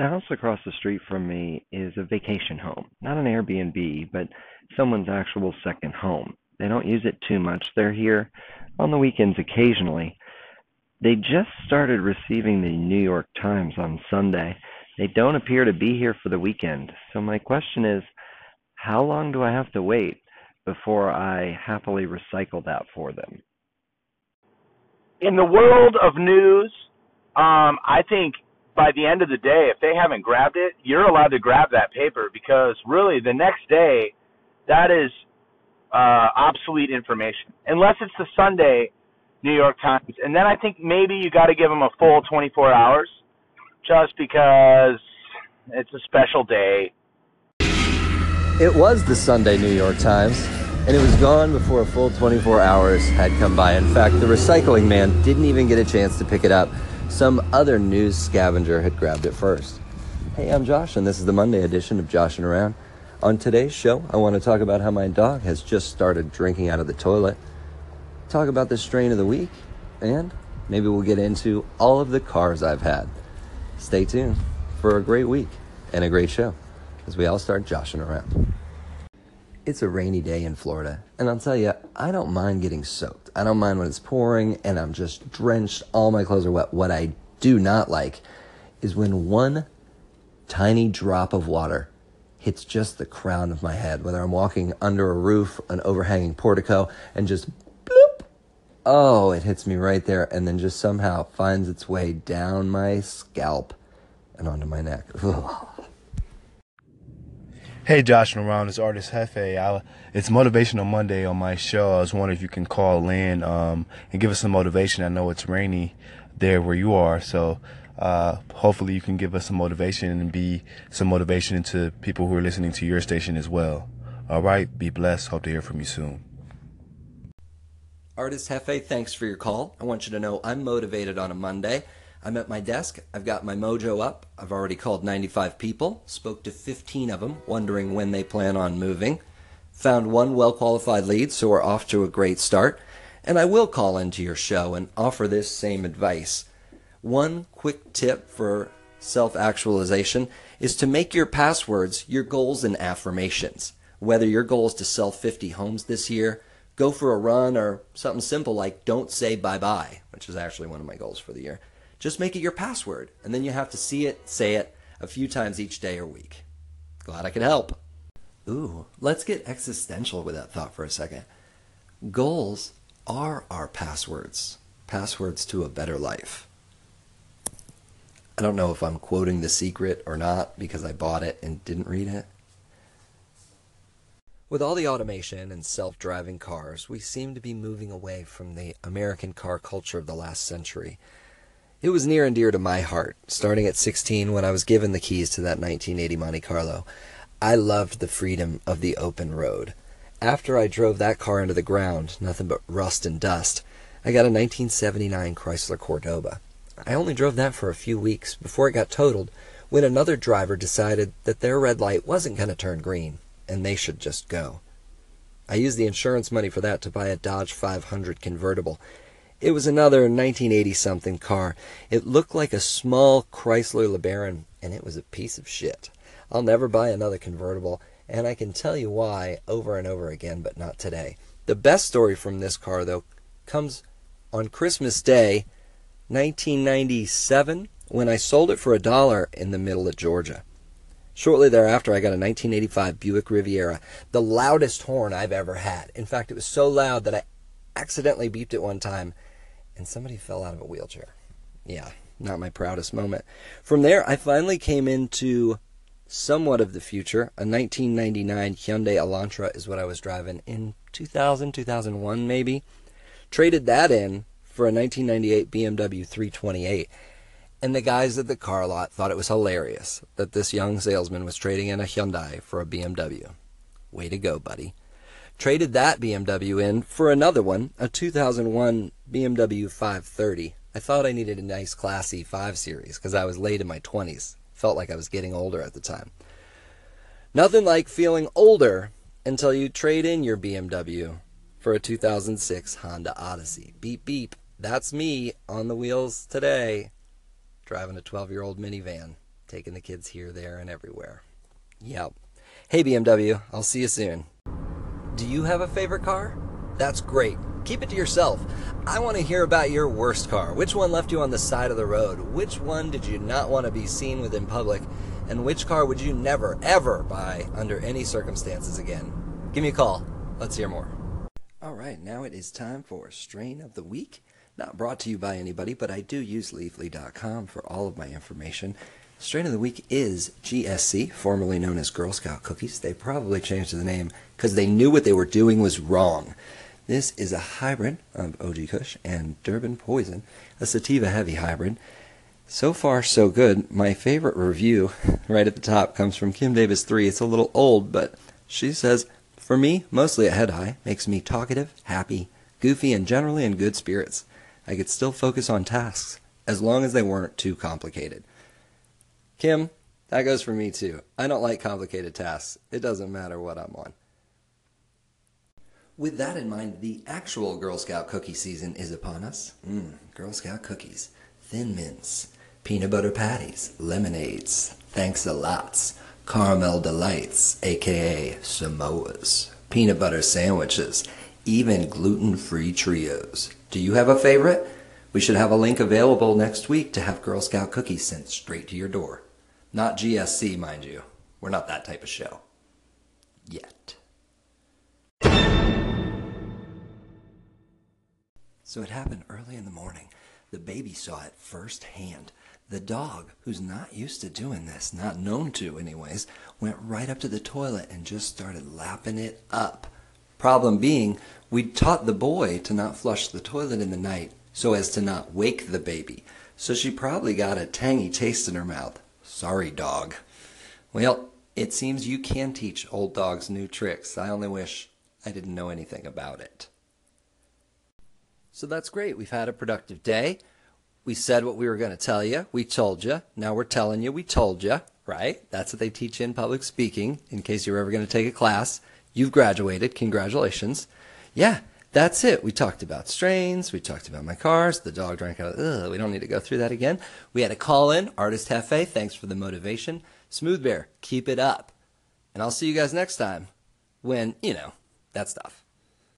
The house across the street from me is a vacation home, not an Airbnb, but someone's actual second home. They don't use it too much. They're here on the weekends occasionally. They just started receiving the New York Times on Sunday. They don't appear to be here for the weekend. So my question is, how long do I have to wait before I happily recycle that for them? In the world of news, um, I think by the end of the day, if they haven't grabbed it, you're allowed to grab that paper because really the next day, that is uh, obsolete information. Unless it's the Sunday New York Times. And then I think maybe you got to give them a full 24 hours just because it's a special day. It was the Sunday New York Times, and it was gone before a full 24 hours had come by. In fact, the recycling man didn't even get a chance to pick it up. Some other news scavenger had grabbed it first. Hey, I'm Josh, and this is the Monday edition of Joshing Around. On today's show, I want to talk about how my dog has just started drinking out of the toilet, talk about the strain of the week, and maybe we'll get into all of the cars I've had. Stay tuned for a great week and a great show as we all start joshing around. It's a rainy day in Florida, and I'll tell you, I don't mind getting soaked. I don't mind when it's pouring and I'm just drenched, all my clothes are wet. What I do not like is when one tiny drop of water hits just the crown of my head, whether I'm walking under a roof, an overhanging portico, and just bloop. Oh, it hits me right there and then just somehow finds its way down my scalp and onto my neck. Hey, Joshing Around, it's artist Hefe. I, it's Motivational Monday on my show. I was wondering if you can call in um, and give us some motivation. I know it's rainy there where you are, so uh, hopefully you can give us some motivation and be some motivation into people who are listening to your station as well. All right, be blessed. Hope to hear from you soon. Artist Hefe, thanks for your call. I want you to know I'm motivated on a Monday. I'm at my desk. I've got my mojo up. I've already called 95 people, spoke to 15 of them, wondering when they plan on moving. Found one well qualified lead, so we're off to a great start. And I will call into your show and offer this same advice. One quick tip for self actualization is to make your passwords your goals and affirmations. Whether your goal is to sell 50 homes this year, go for a run, or something simple like don't say bye bye, which is actually one of my goals for the year. Just make it your password, and then you have to see it, say it a few times each day or week. Glad I could help. Ooh, let's get existential with that thought for a second. Goals are our passwords, passwords to a better life. I don't know if I'm quoting The Secret or not because I bought it and didn't read it. With all the automation and self driving cars, we seem to be moving away from the American car culture of the last century. It was near and dear to my heart, starting at 16 when I was given the keys to that 1980 Monte Carlo. I loved the freedom of the open road. After I drove that car into the ground, nothing but rust and dust, I got a 1979 Chrysler Cordoba. I only drove that for a few weeks before it got totaled when another driver decided that their red light wasn't going to turn green and they should just go. I used the insurance money for that to buy a Dodge 500 convertible it was another 1980 something car. It looked like a small Chrysler LeBaron, and it was a piece of shit. I'll never buy another convertible, and I can tell you why over and over again, but not today. The best story from this car, though, comes on Christmas Day, 1997, when I sold it for a dollar in the middle of Georgia. Shortly thereafter, I got a 1985 Buick Riviera, the loudest horn I've ever had. In fact, it was so loud that I accidentally beeped it one time and somebody fell out of a wheelchair. Yeah, not my proudest moment. From there, I finally came into somewhat of the future. A 1999 Hyundai Elantra is what I was driving in 2000, 2001 maybe. Traded that in for a 1998 BMW 328. And the guys at the car lot thought it was hilarious that this young salesman was trading in a Hyundai for a BMW. Way to go, buddy traded that BMW in for another one, a 2001 BMW 530. I thought I needed a nice classy 5 Series because I was late in my 20s. Felt like I was getting older at the time. Nothing like feeling older until you trade in your BMW for a 2006 Honda Odyssey. Beep beep. That's me on the wheels today, driving a 12 year old minivan. taking the kids here, there, and everywhere. Yep. Hey, BMW, I'll see you soon. Do you have a favorite car? That's great. Keep it to yourself. I want to hear about your worst car. Which one left you on the side of the road? Which one did you not want to be seen with in public? And which car would you never, ever buy under any circumstances again? Give me a call. Let's hear more. All right, now it is time for Strain of the Week. Not brought to you by anybody, but I do use Leafly.com for all of my information. Strain of the Week is GSC, formerly known as Girl Scout Cookies. They probably changed the name because they knew what they were doing was wrong. This is a hybrid of OG Kush and Durban Poison, a sativa heavy hybrid. So far, so good. My favorite review right at the top comes from Kim Davis 3. It's a little old, but she says, For me, mostly a head high, makes me talkative, happy, goofy, and generally in good spirits. I could still focus on tasks, as long as they weren't too complicated. Kim, that goes for me too. I don't like complicated tasks. It doesn't matter what I'm on. With that in mind, the actual Girl Scout cookie season is upon us. Mmm, Girl Scout cookies, thin mints, peanut butter patties, lemonades, thanks a lots, caramel delights, aka Samoas, peanut butter sandwiches, even gluten free trios. Do you have a favorite? We should have a link available next week to have Girl Scout cookies sent straight to your door. Not GSC, mind you. We're not that type of show. Yet. So it happened early in the morning. The baby saw it firsthand. The dog, who's not used to doing this, not known to anyways, went right up to the toilet and just started lapping it up. Problem being, we'd taught the boy to not flush the toilet in the night so as to not wake the baby. So she probably got a tangy taste in her mouth. Sorry, dog. Well, it seems you can teach old dogs new tricks. I only wish I didn't know anything about it. So that's great. We've had a productive day. We said what we were going to tell you. We told you. Now we're telling you we told you, right? That's what they teach in public speaking in case you're ever going to take a class. You've graduated. Congratulations. Yeah, that's it. We talked about strains. We talked about my cars. The dog drank out. Ugh, we don't need to go through that again. We had a call in. Artist Hefe, thanks for the motivation. Smooth Bear, keep it up. And I'll see you guys next time when, you know, that stuff.